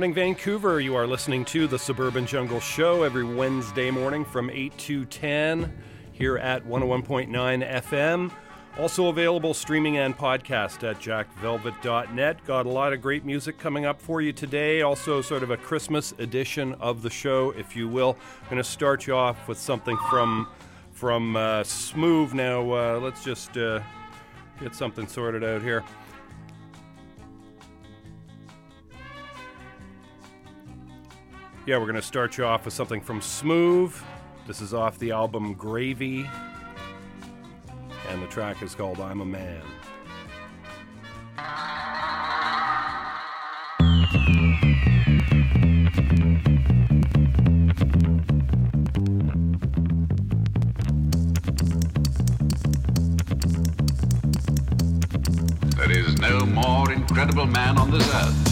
morning, Vancouver. You are listening to the Suburban Jungle Show every Wednesday morning from 8 to 10 here at 101.9 FM. Also available streaming and podcast at jackvelvet.net. Got a lot of great music coming up for you today. Also, sort of a Christmas edition of the show, if you will. I'm going to start you off with something from from uh, Smooth. Now, uh, let's just uh, get something sorted out here. Yeah, we're going to start you off with something from Smooth. This is off the album Gravy. And the track is called I'm a Man. There is no more incredible man on this earth.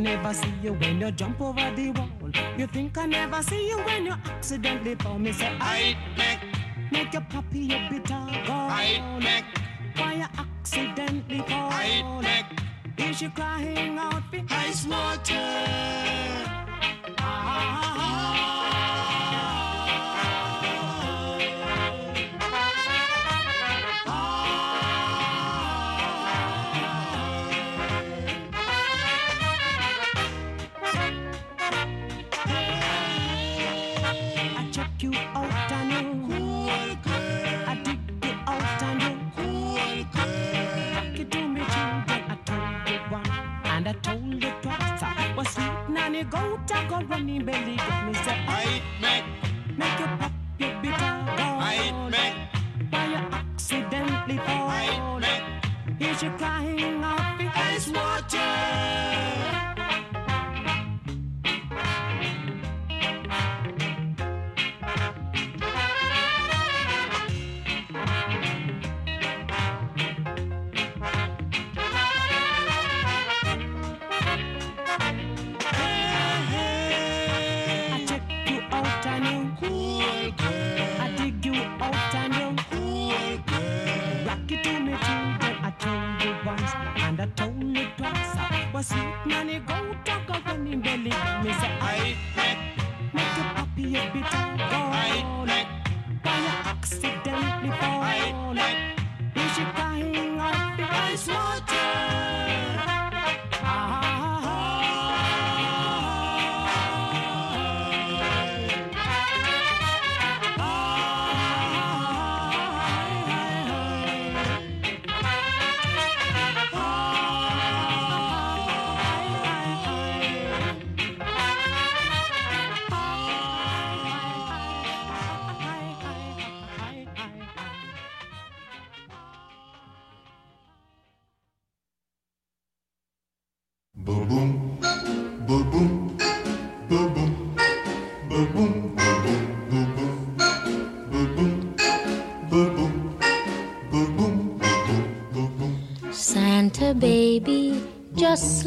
Never see you when you jump over the wall. You think I never see you when you accidentally fall. Me say I make make your puppy a bitter gall. I make why you accidentally fall. I make is she crying out for ice water? Running belly. Get me say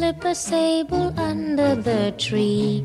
slip a sable under the tree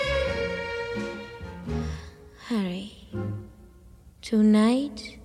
hurry. Tonight.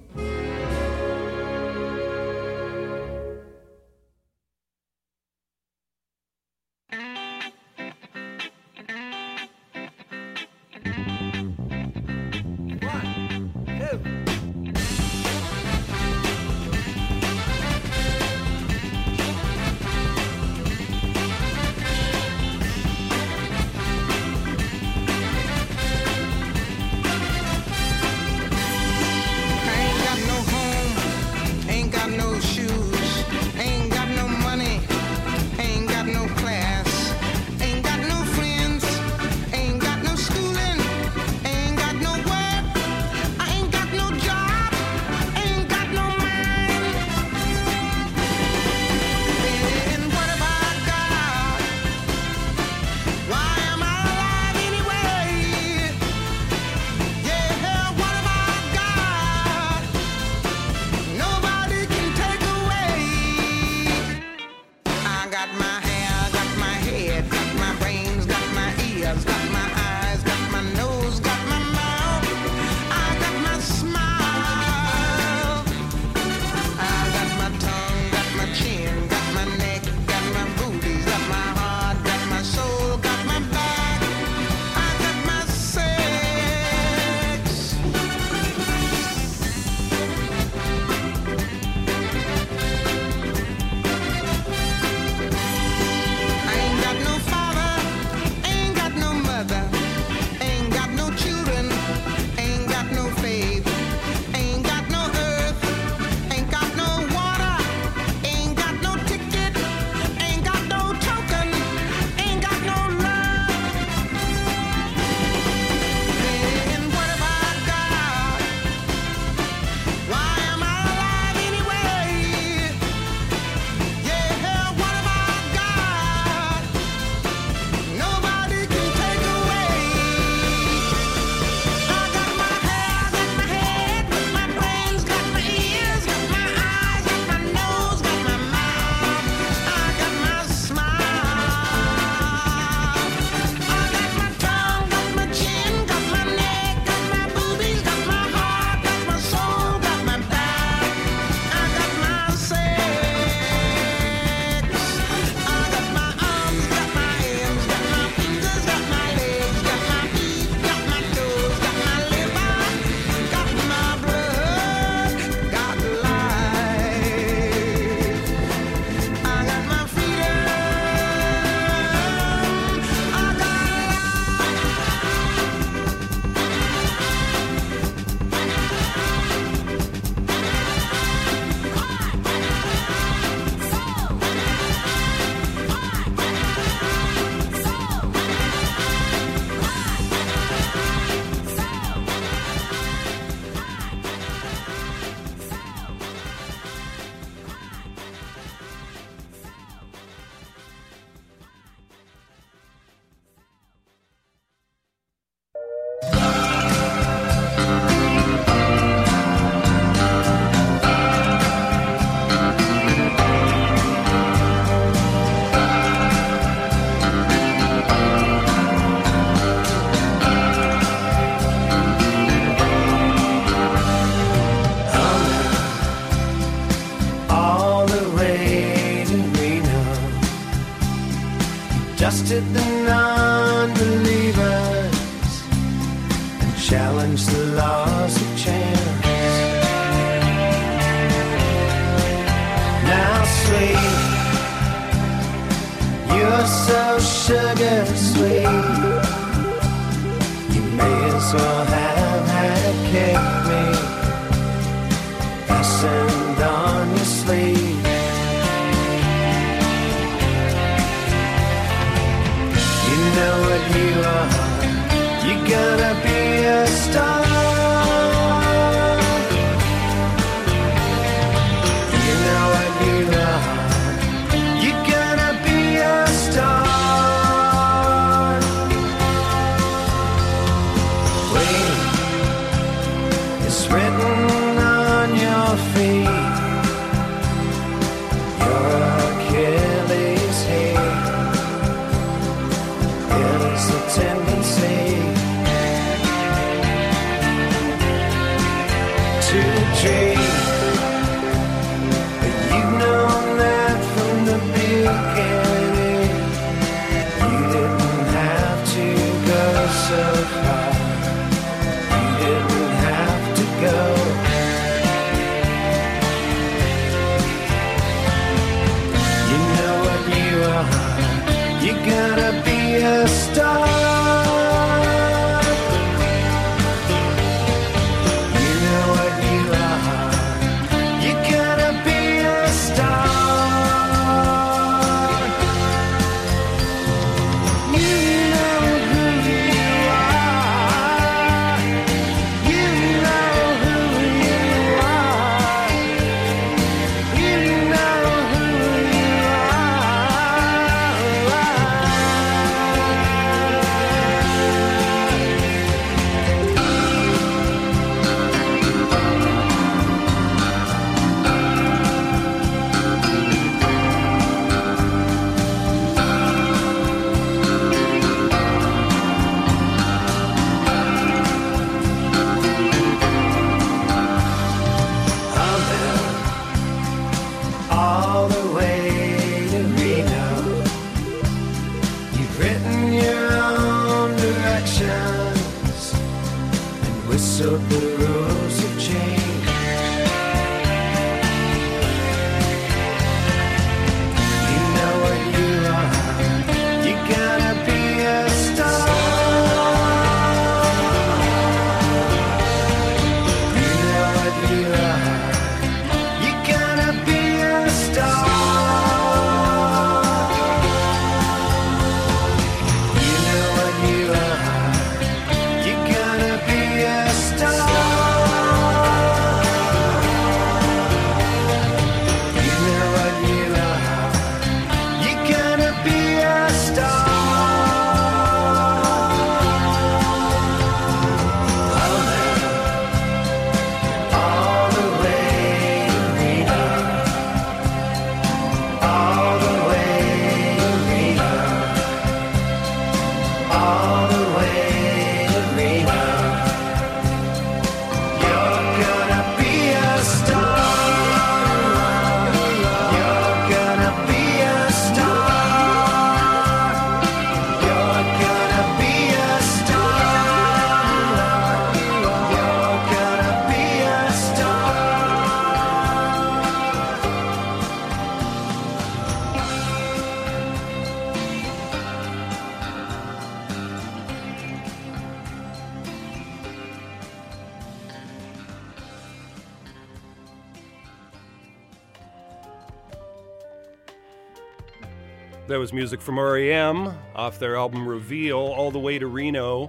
was music from REM off their album Reveal, all the way to Reno.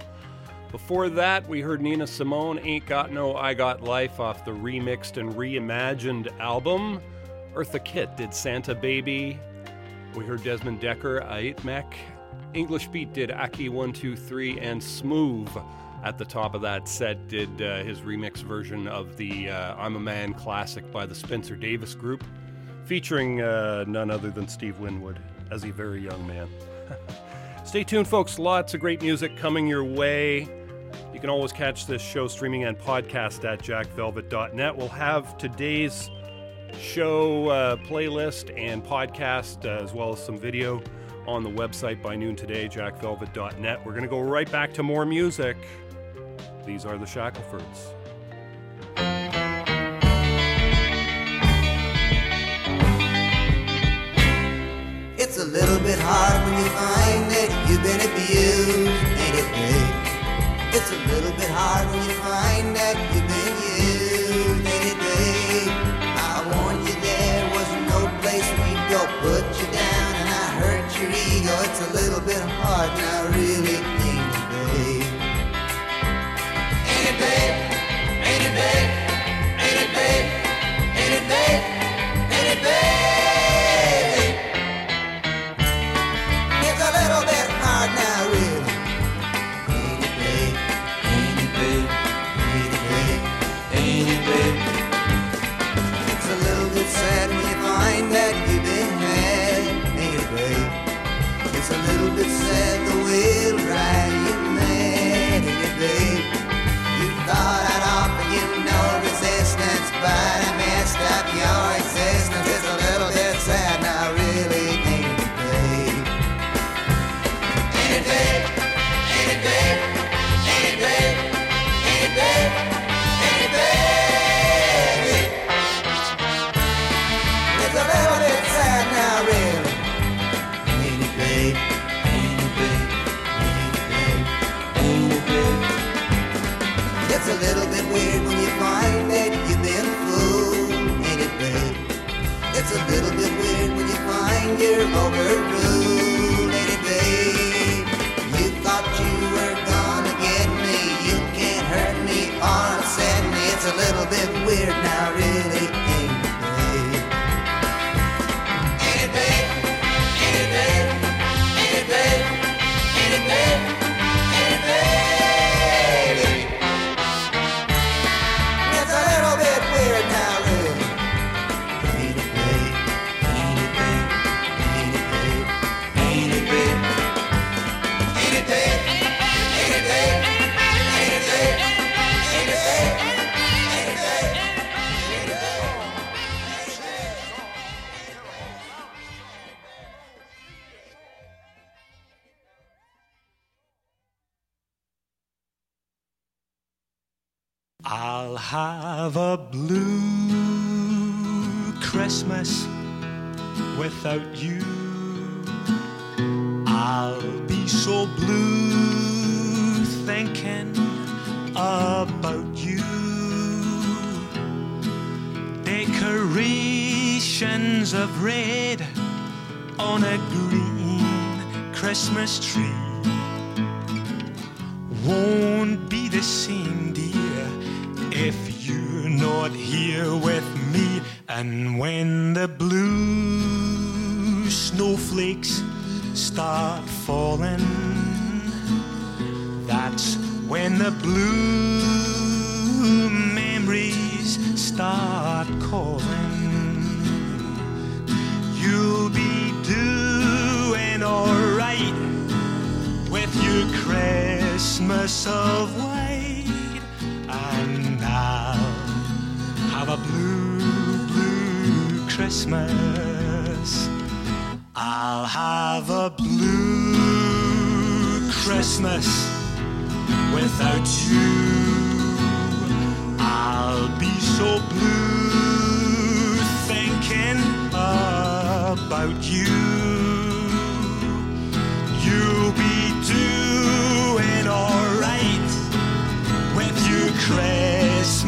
Before that, we heard Nina Simone, Ain't Got No, I Got Life off the remixed and reimagined album. Eartha Kitt did Santa Baby. We heard Desmond Dekker, Aitmek. English Beat did Ackee 1-2-3, and Smooth at the top of that set did uh, his remix version of the uh, I'm a Man classic by the Spencer Davis Group, featuring uh, none other than Steve Winwood as a very young man. Stay tuned, folks. Lots of great music coming your way. You can always catch this show streaming and podcast at jackvelvet.net. We'll have today's show uh, playlist and podcast, uh, as well as some video on the website by noon today, jackvelvet.net. We're going to go right back to more music. These are the Shackelfords. bit hard when you find that you've been abused, ain't it, babe? It's a little bit hard when you find that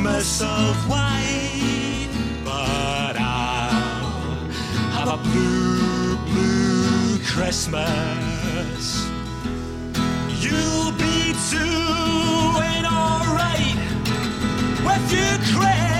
Christmas of white, but I'll have a blue, blue Christmas. You'll be too and alright with your Christmas.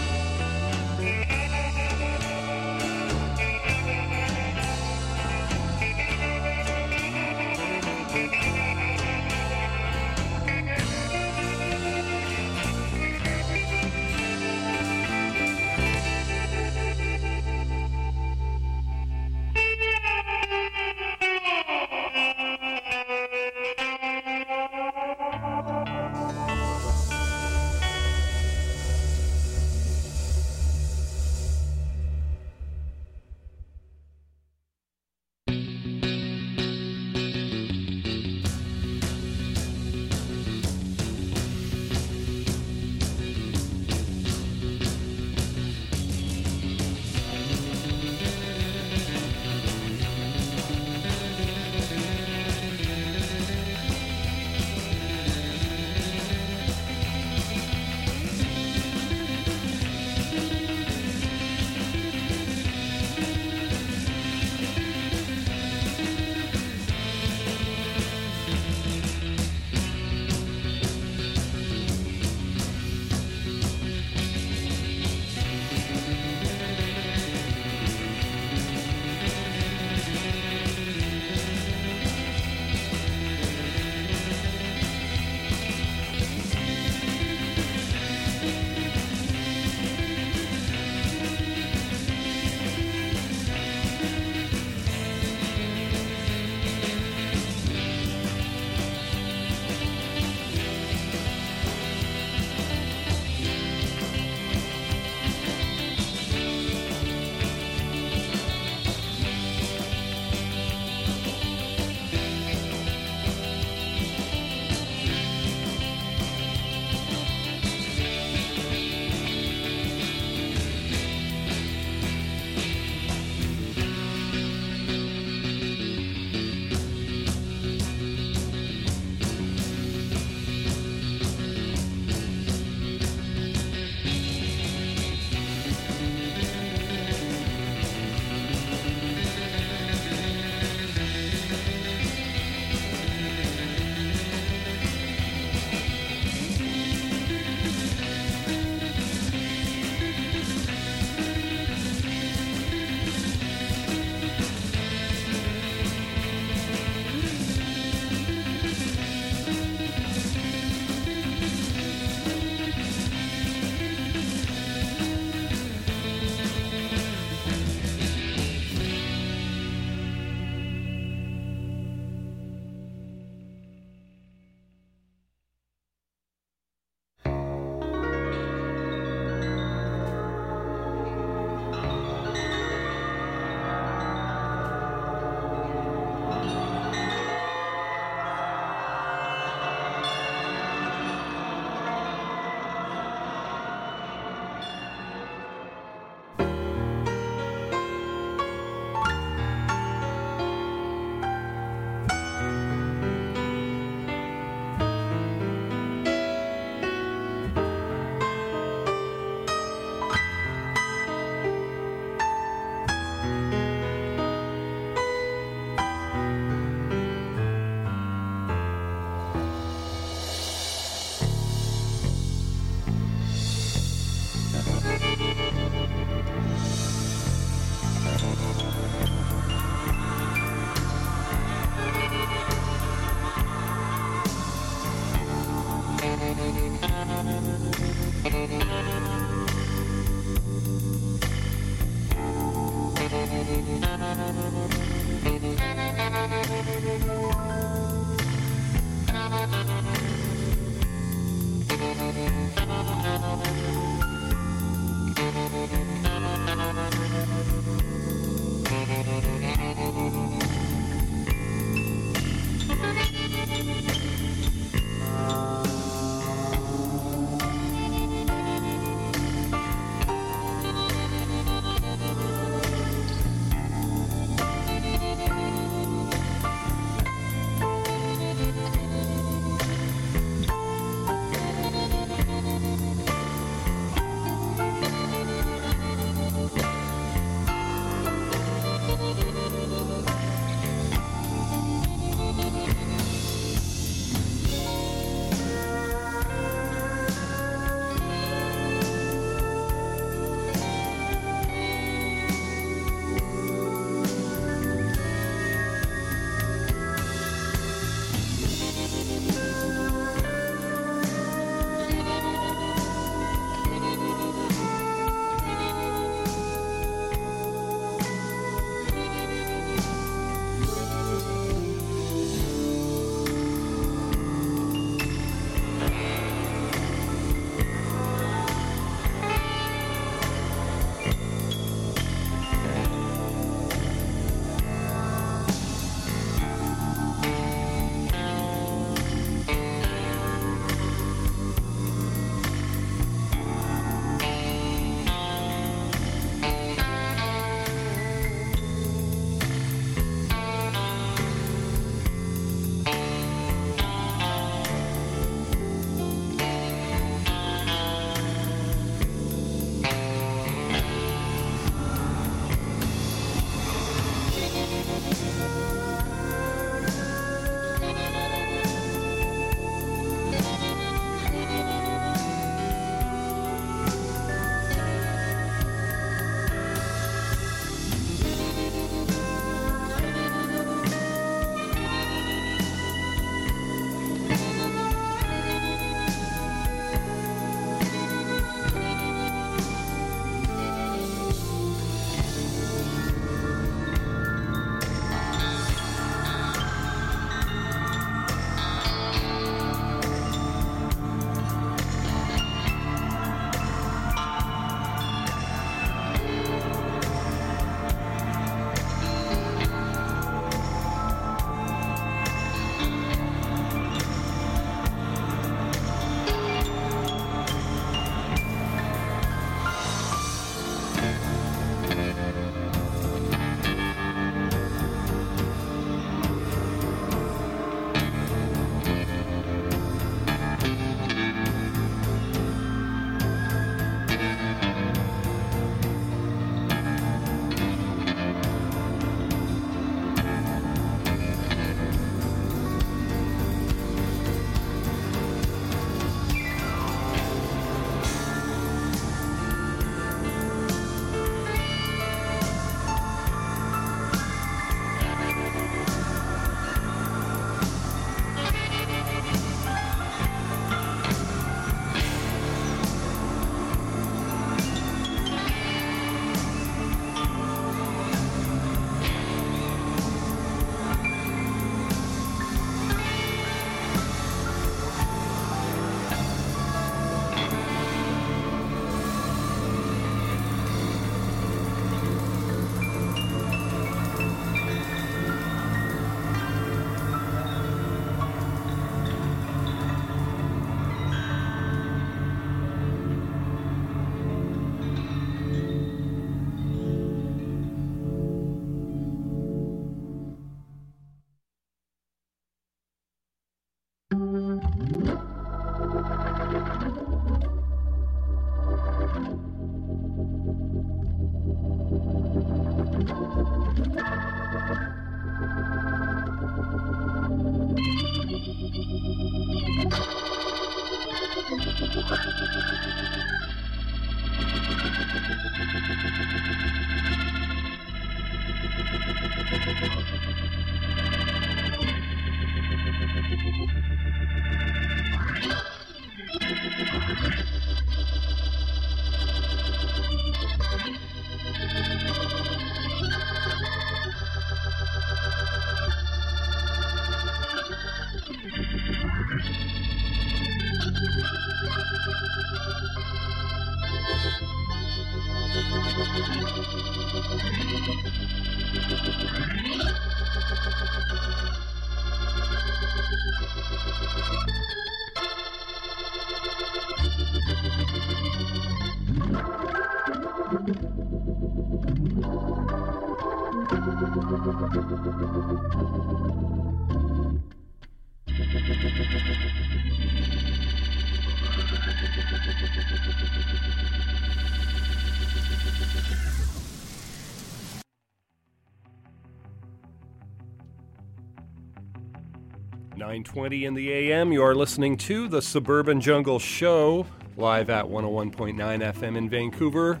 Twenty in the AM. You are listening to the Suburban Jungle Show live at 101.9 FM in Vancouver.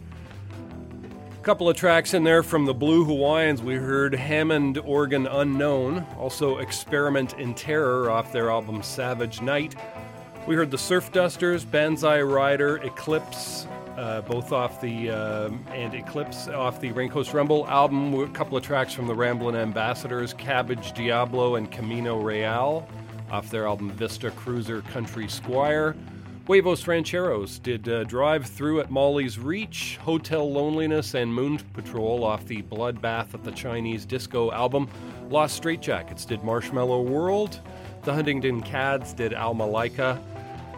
A couple of tracks in there from the Blue Hawaiians. We heard Hammond Organ Unknown, also Experiment in Terror off their album Savage Night. We heard the Surf Dusters, Banzai Rider, Eclipse, uh, both off the um, and Eclipse off the Raincoast Rumble album. A couple of tracks from the Ramblin' Ambassadors, Cabbage Diablo, and Camino Real off their album Vista Cruiser Country Squire. Huevos Rancheros did uh, Drive Through at Molly's Reach, Hotel Loneliness, and Moon Patrol off the Bloodbath at the Chinese Disco album. Los Straitjackets did Marshmallow World. The Huntington Cads did Alma Laika.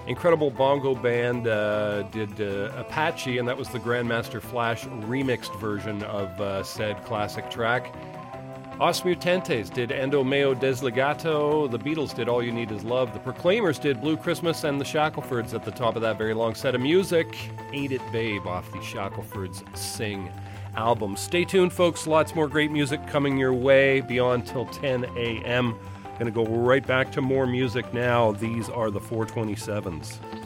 Incredible Bongo Band uh, did uh, Apache, and that was the Grandmaster Flash remixed version of uh, said classic track. Os Mutantes did Ando Meio Desligado. The Beatles did All You Need Is Love. The Proclaimers did Blue Christmas, and the Shacklefords at the top of that very long set of music. Ain't It Babe off the Shacklefords Sing album. Stay tuned, folks. Lots more great music coming your way beyond till 10 a.m. Gonna go right back to more music now. These are the 427s.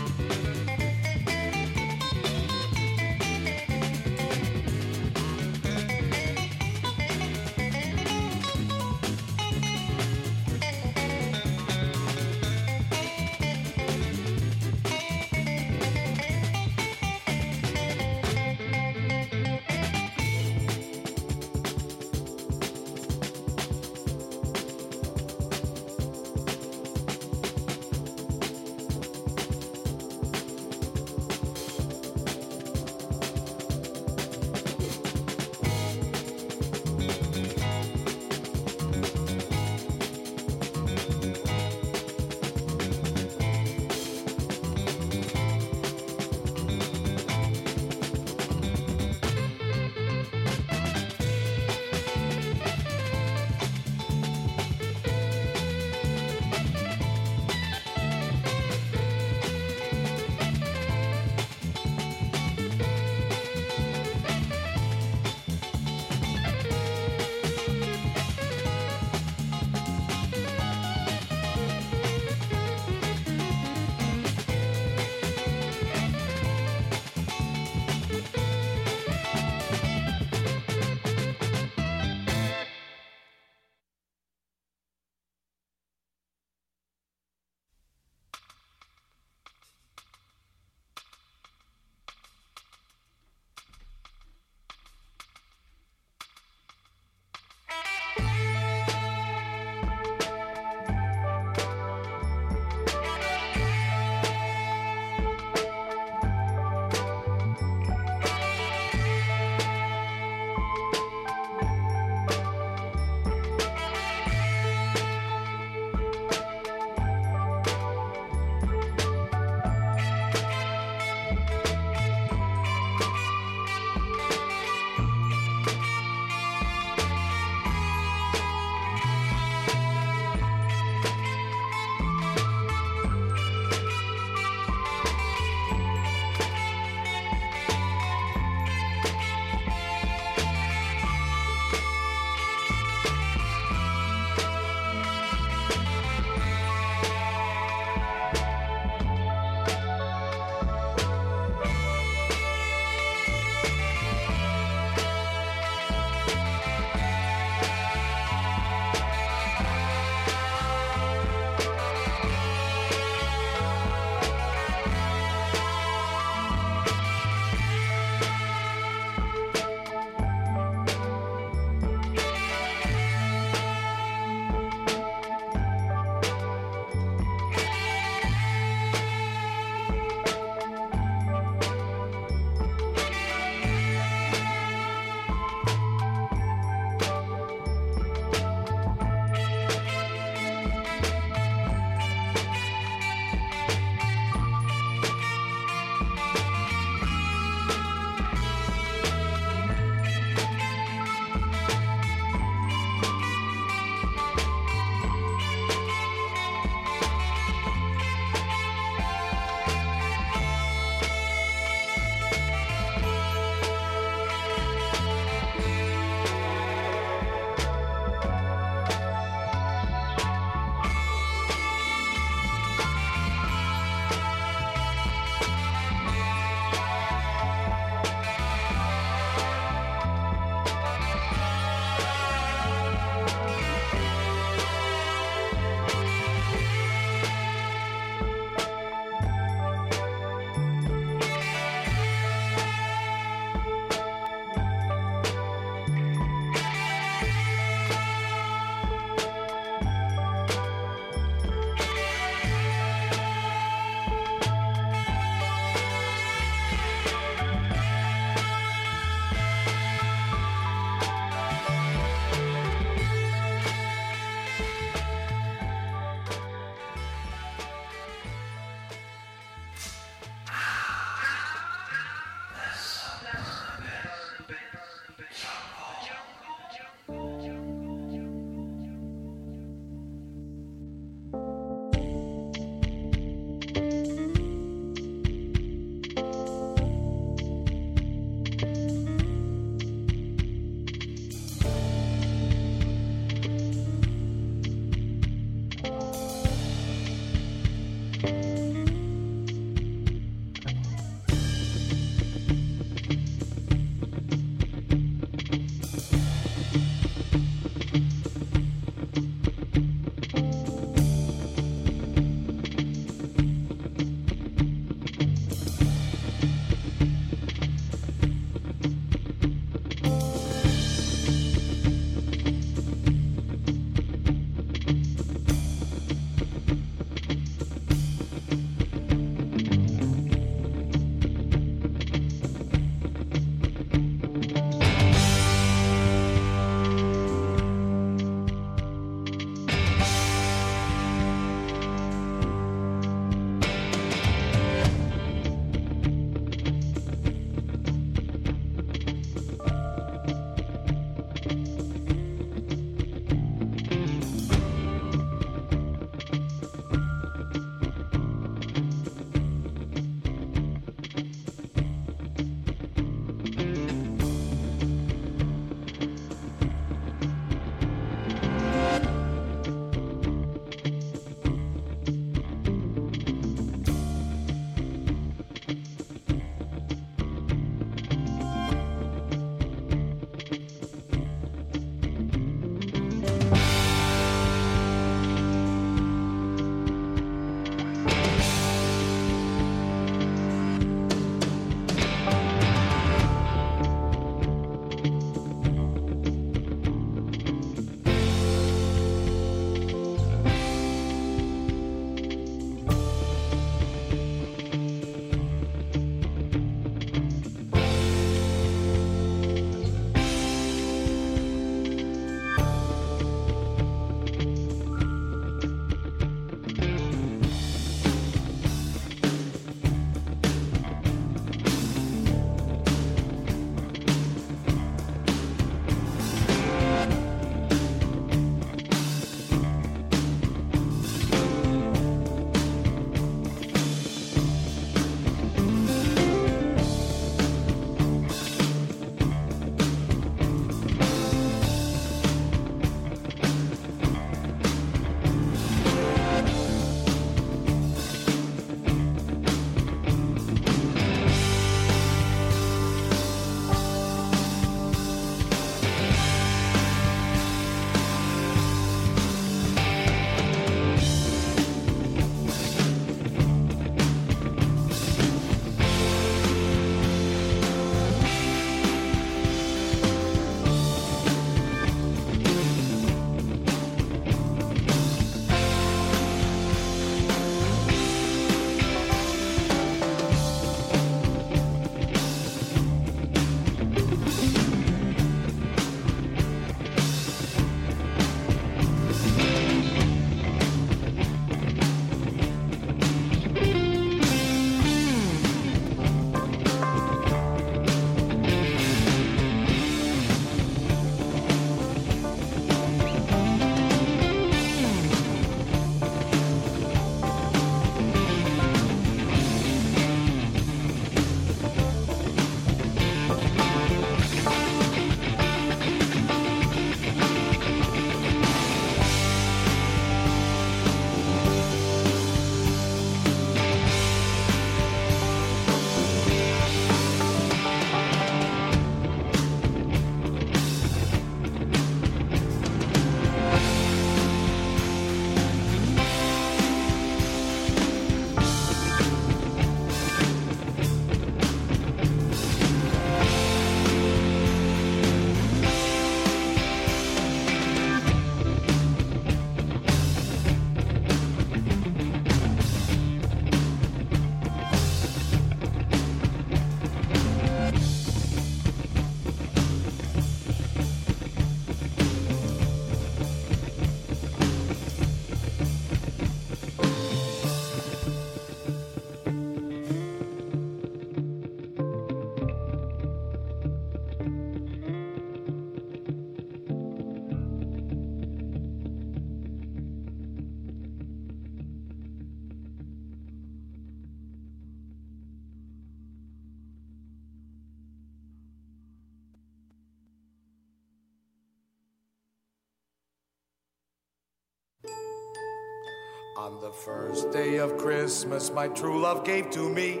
First day of Christmas, my true love gave to me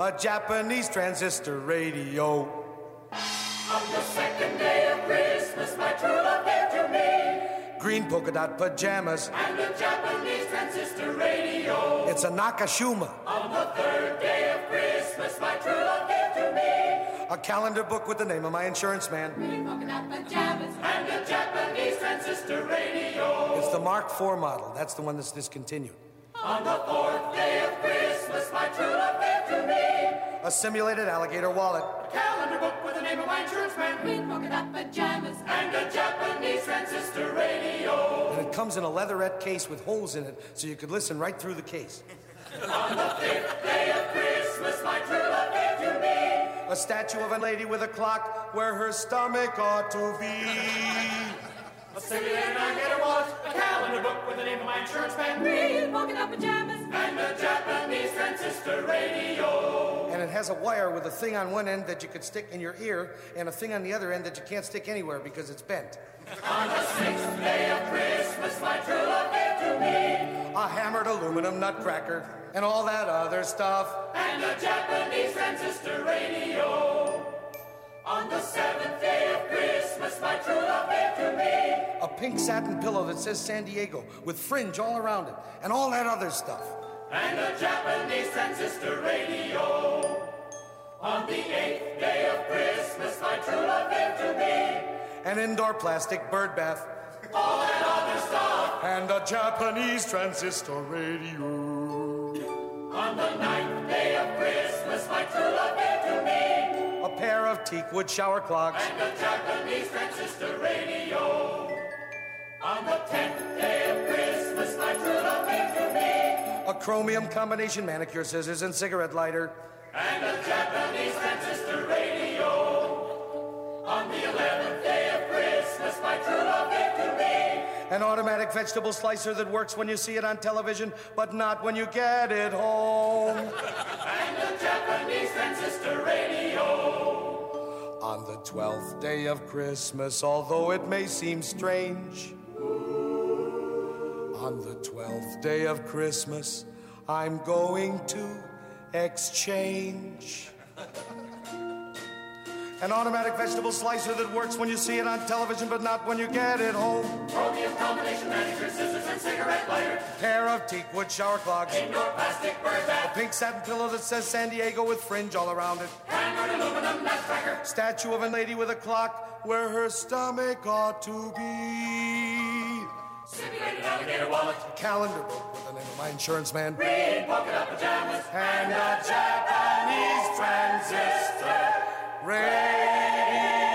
a Japanese transistor radio. On the second day of Christmas, my true love gave to me Green polka dot pajamas. and a Japanese transistor radio. It's a Nakashima. On the third day of Christmas, my true love gave to me A calendar book with the name of my insurance man. Green polka dot pajamas and a Japanese transistor radio. It's the Mark IV model. That's the one that's discontinued. On the fourth day of Christmas, my true love gave to me A simulated alligator wallet. a calendar book with the name of my insurance man, green polka dot pajamas, and a Japanese transistor radio. And it comes in a leatherette case with holes in it so you could listen right through the case. On the fifth day of Christmas, my true love gave to me A statue of a lady with a clock where her stomach ought to be. a simulated alligator wallet, a calendar book with the name of my insurance man, green polka dot pajamas, and a Japanese transistor radio. And it has a wire with a thing on one end that you could stick in your ear and a thing on the other end that you can't stick anywhere because it's bent. On the sixth day of Christmas, my true love gave to me A hammered aluminum nutcracker and all that other stuff. and a Japanese transistor radio. On the seventh day of Christmas, my true love gave to me A pink satin pillow that says San Diego with fringe all around it and all that other stuff. and a Japanese transistor radio. On the eighth day of Christmas, my true love gave to me An indoor plastic bird bath all that other stuff. and a Japanese transistor radio. On the ninth day of Christmas, my true love gave to me A pair teakwood shower clocks and a Japanese transistor radio. On the tenth day of Christmas, my true love gave to me a chromium combination manicure scissors and cigarette lighter. and a Japanese transistor radio. On the eleventh day of Christmas, my true love gave to me An automatic vegetable slicer that works when you see it on television, but not when you get it home. and a Japanese transistor radio. On the twelfth day of Christmas, although it may seem strange, on the twelfth day of Christmas, I'm going to exchange. An automatic vegetable slicer that works when you see it on television, but not when you get it home. Chromium combination manicure scissors and cigarette lighter. Pair of teakwood shower clogs. Indoor plastic bird bath. A pink satin pillow that says San Diego with fringe all around it. Hammered aluminum nutcracker. Statue of a lady with a clock where her stomach ought to be. Simulated alligator wallet. Calendar book with the name of my insurance man. Green polka dot pajamas. And a Japanese transistor radio.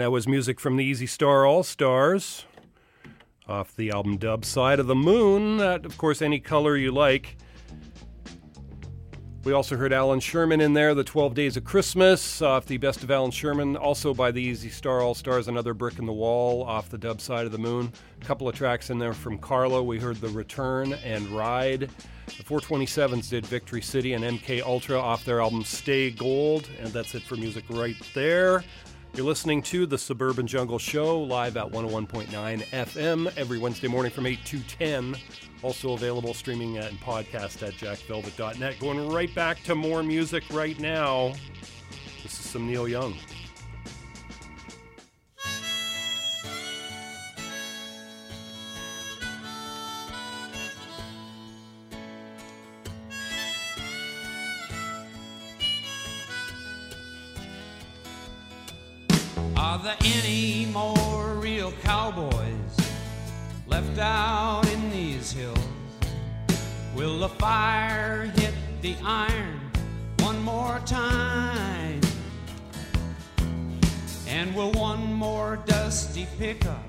And that was music from the Easy Star All Stars off the album Dub Side of the Moon. That, of course, any color you like. We also heard Allan Sherman in there, The 12 Days of Christmas, off the Best of Allan Sherman, also by the Easy Star All Stars, Another Brick in the Wall, off the Dub Side of the Moon. A couple of tracks in there from Carlo. We heard The Return and Ride. The 427s did Victory City and MK Ultra off their album Stay Gold, and that's it for music right there. You're listening to the Suburban Jungle Show live at 101.9 FM every Wednesday morning from 8 to 10. Also available streaming and podcast at jackvelvet.net. Going right back to more music right now. This is some Neil Young. Are there any more real cowboys left out in these hills? Will the fire hit the iron one more time? And will one more dusty pickup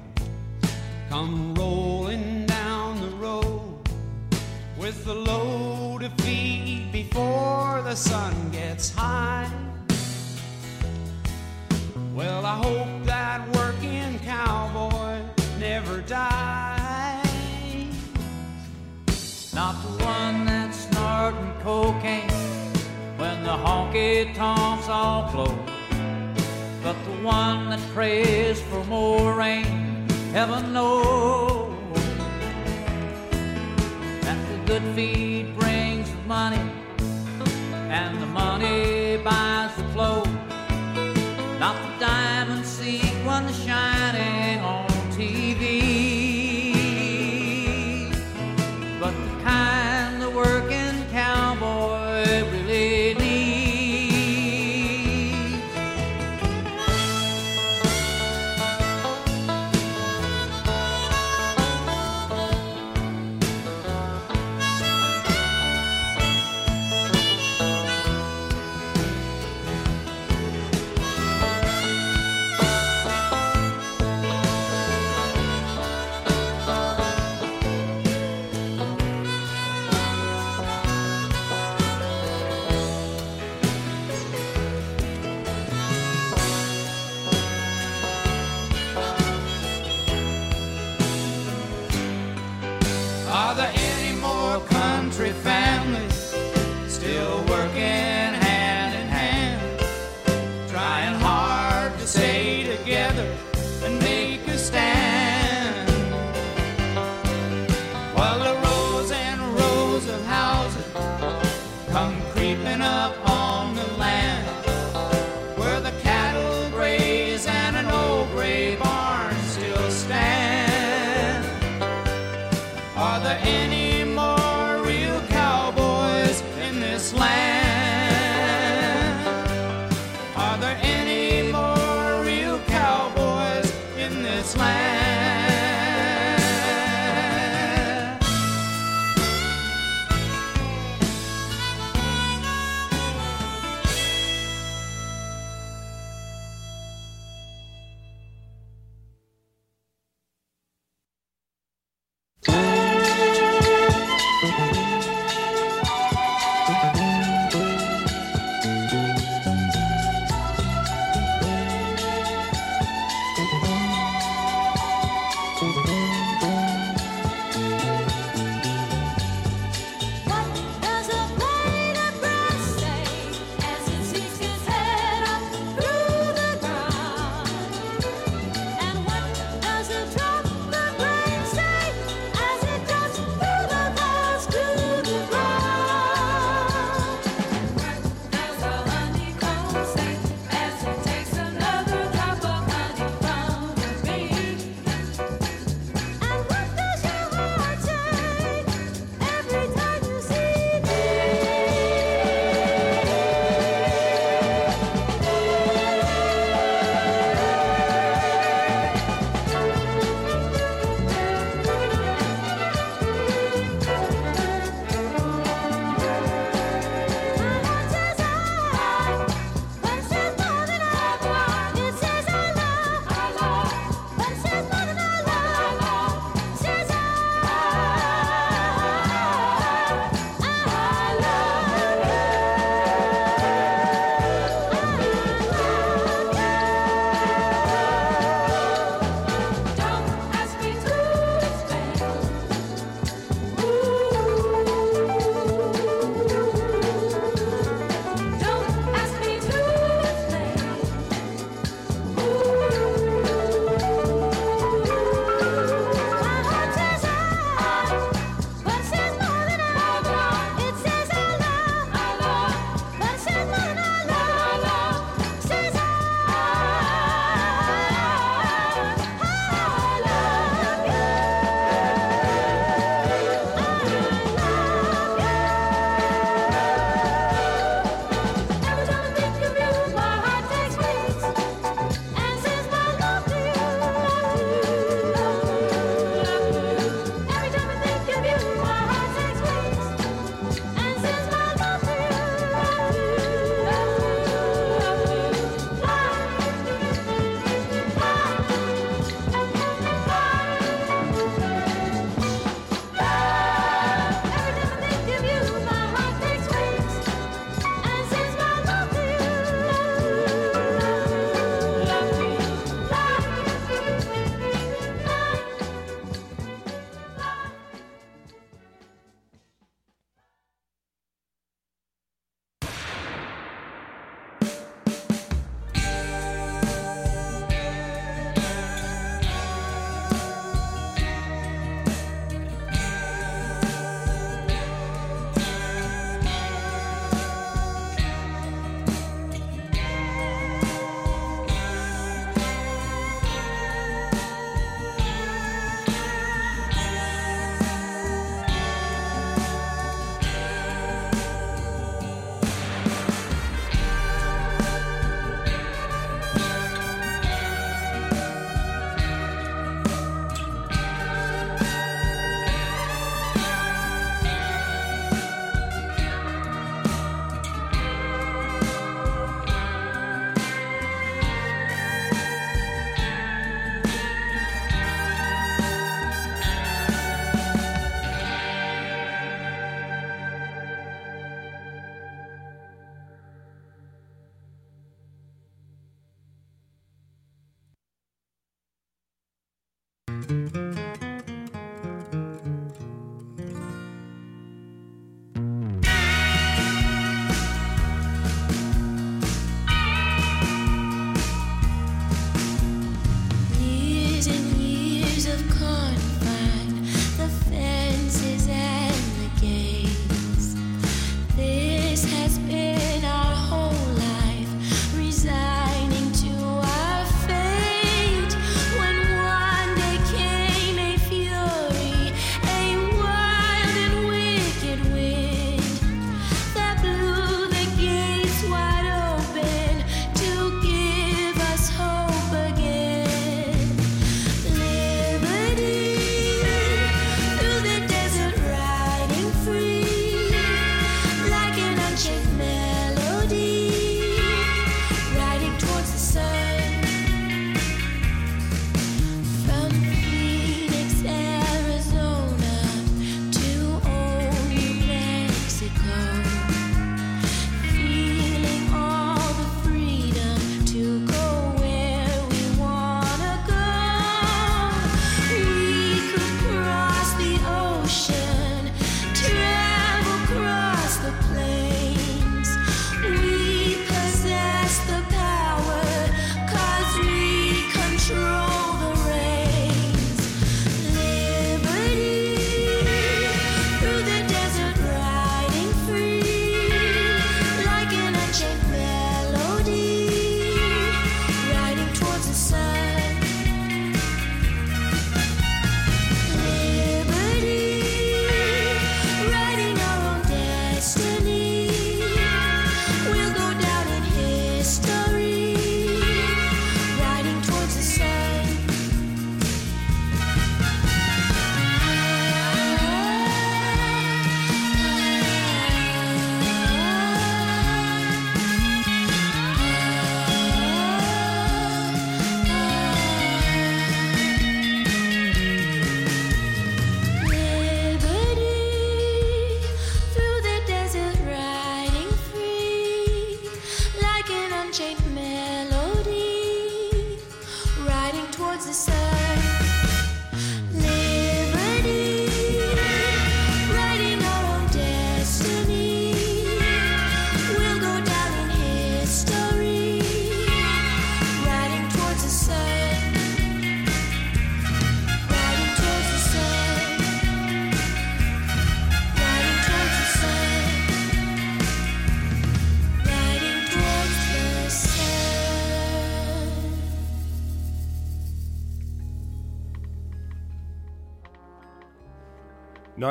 come rolling down the road with the load of feed before the sun gets high? Well, I hope that working cowboy never dies. Not the one that's snorting cocaine when the honky tonks all close, but the one that prays for more rain. Heaven knows that the good feed brings the money, and the money buys the clothes. Diamond sequin shining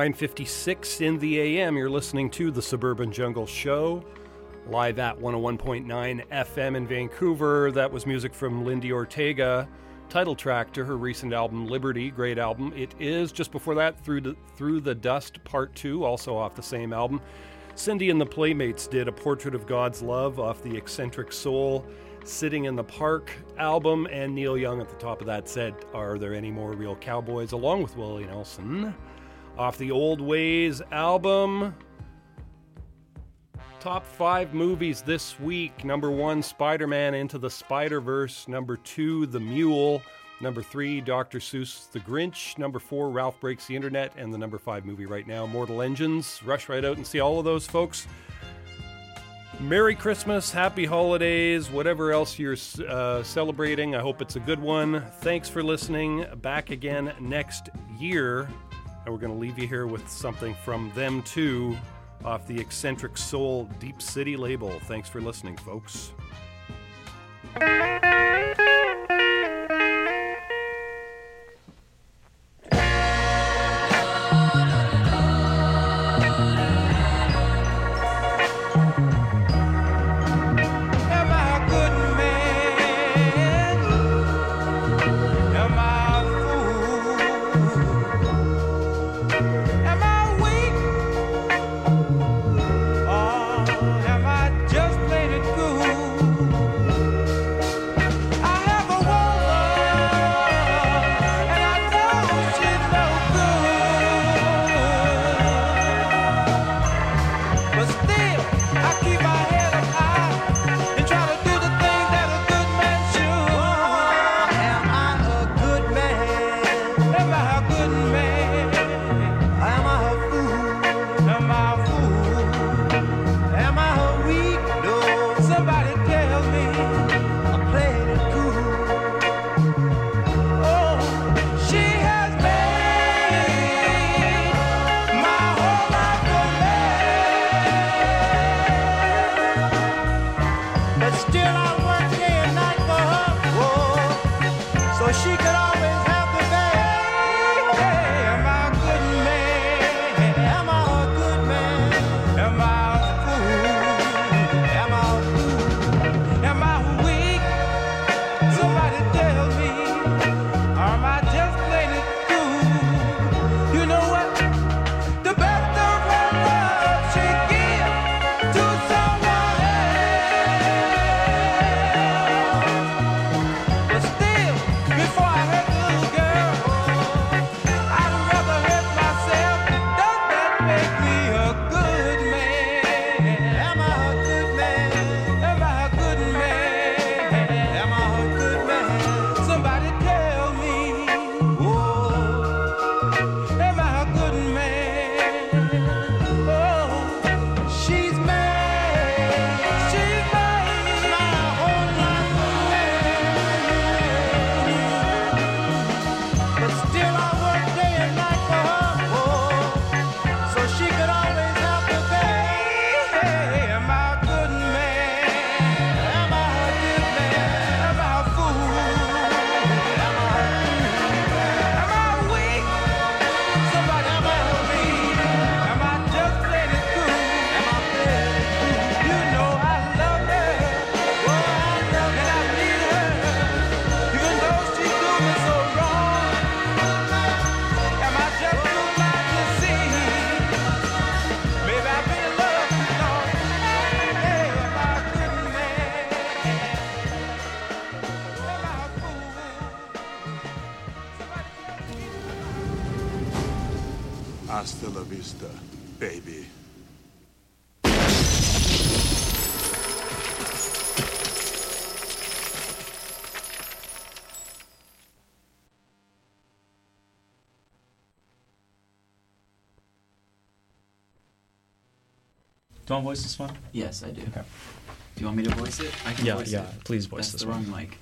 956 in the AM. You're listening to the Suburban Jungle Show, live at 101.9 FM in Vancouver. That was music from Lindi Ortega, title track to her recent album Liberty, great album. It is just before that Through the Through the Dust Part 2, also off the same album. Cindy and the Playmates did a Portrait of God's Love off the Eccentric Soul Sitting in the Park album, and Neil Young at the top of that said, Are there any more real cowboys? along with Willie Nelson. Off the Old Ways album. Top five movies this week. Number one, Spider Man Into the Spider Verse. Number two, The Mule. Number three, Dr. Seuss The Grinch. Number four, Ralph Breaks the Internet. And the number five movie right now, Mortal Engines. Rush right out and see all of those, folks. Merry Christmas, Happy Holidays, whatever else you're uh, celebrating. I hope it's a good one. Thanks for listening. Back again next year. And we're going to leave you here with something from them too off the Eccentric Soul Deep City label. Thanks for listening, folks. Want to voice this one? Yes, I do. Okay. Do you want me to voice it? I can Yeah, voice yeah, it. please voice That's this the one. wrong mic.